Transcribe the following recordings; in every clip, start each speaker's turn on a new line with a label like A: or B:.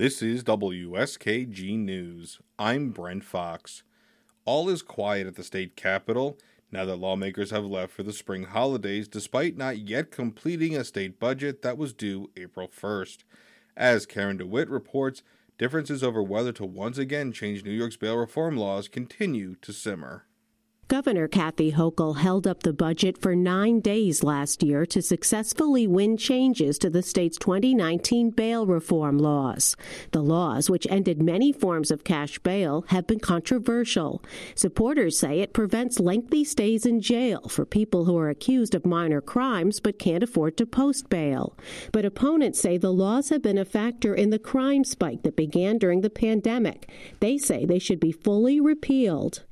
A: This is WSKG News. I'm Brent Fox. All is quiet at the state capitol now that lawmakers have left for the spring holidays despite not yet completing a state budget that was due April 1st. As Karen DeWitt reports, differences over whether to once again change New York's bail reform laws continue to simmer.
B: Governor Kathy Hochul held up the budget for nine days last year to successfully win changes to the state's 2019 bail reform laws. The laws, which ended many forms of cash bail, have been controversial. Supporters say it prevents lengthy stays in jail for people who are accused of minor crimes but can't afford to post bail. But opponents say the laws have been a factor in the crime spike that began during the pandemic. They say they should be fully repealed.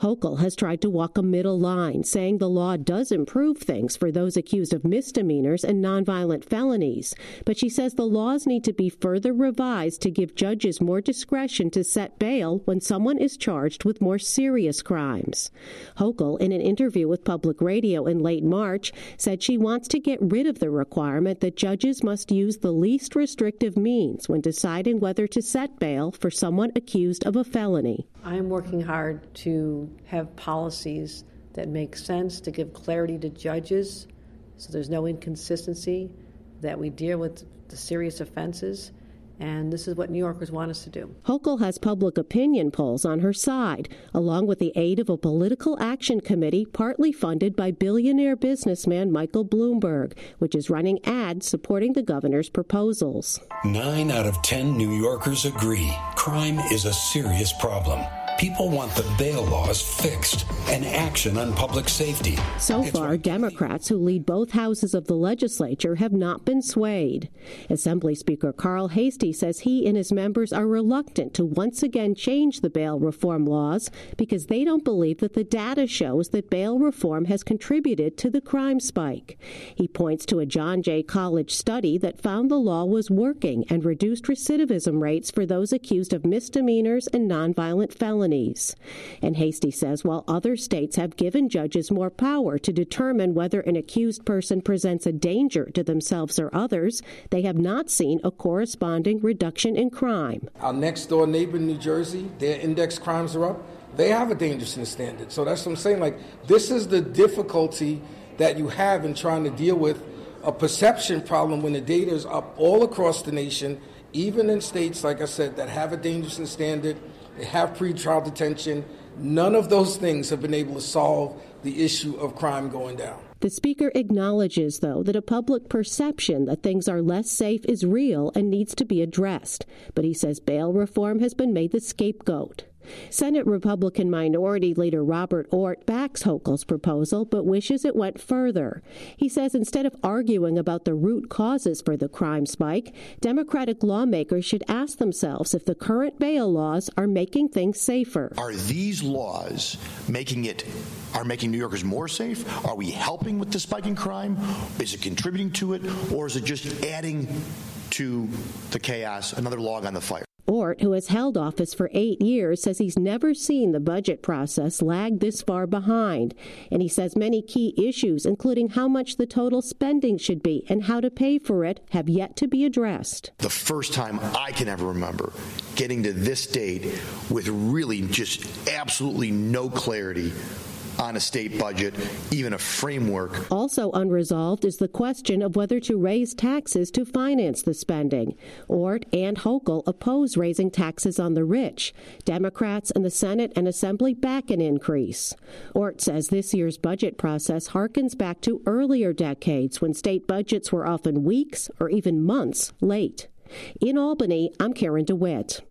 B: Hochul has tried to walk a middle line, saying the law does improve things for those accused of misdemeanors and nonviolent felonies, but she says the laws need to be further revised to give judges more discretion to set bail when someone is charged with more serious crimes. Hochul, in an interview with Public Radio in late March, said she wants to get rid of the requirement that judges must use the least restrictive means when deciding whether to set bail for someone accused of a felony.
C: I am working hard to have policies that make sense, to give clarity to judges so there's no inconsistency, that we deal with the serious offenses. And this is what New Yorkers want us to do.
B: Hochul has public opinion polls on her side, along with the aid of a political action committee partly funded by billionaire businessman Michael Bloomberg, which is running ads supporting the governor's proposals.
D: Nine out of ten New Yorkers agree crime is a serious problem. People want the bail laws fixed and action on public safety.
B: So it's far. Democrats who lead both houses of the legislature have not been swayed. Assembly Speaker Carl Heastie says he and his members are reluctant to once again change the bail reform laws because they don't believe that the data shows that bail reform has contributed to the crime spike. He points to a John Jay College study that found the law was working and reduced recidivism rates for those accused of misdemeanors and nonviolent felonies felonies. And Heastie says while other states have given judges more power to determine whether an accused person presents a danger to themselves or others, they have not seen a corresponding reduction in crime.
E: Our next door neighbor in New Jersey, their index crimes are up. They have a dangerousness standard. So that's what I'm saying. Like, this is the difficulty that you have in trying to deal with a perception problem when the data is up all across the nation, even in states, like I said, that have a dangerousness standard they have pretrial detention. None of those things have been able to solve the issue of crime going down.
B: The Speaker acknowledges, though, that a public perception that things are less safe is real and needs to be addressed. But he says bail reform has been made the scapegoat. Senate Republican Minority Leader Robert Ortt backs Hochul's proposal but wishes it went further. He says instead of arguing about the root causes for the crime spike, Democratic lawmakers should ask themselves if the current bail laws are making things safer.
F: Are these laws making it are making New Yorkers more safe? Are we helping with the spike in crime? Is it contributing to it or is it just adding to the chaos, another log on the fire?
B: Ortt, who has held office for eight years, says he's never seen the budget process lag this far behind. And he says many key issues, including how much the total spending should be and how to pay for it, have yet to be addressed.
F: The first time I can ever remember getting to this date with really just absolutely no clarity on a state budget, even a framework.
B: Also unresolved is the question of whether to raise taxes to finance the spending. Ortt and Hochul oppose raising taxes on the rich. Democrats in the Senate and Assembly back an increase. Ortt says this year's budget process harkens back to earlier decades when state budgets were often weeks or even months late. In Albany, I'm Karen DeWitt.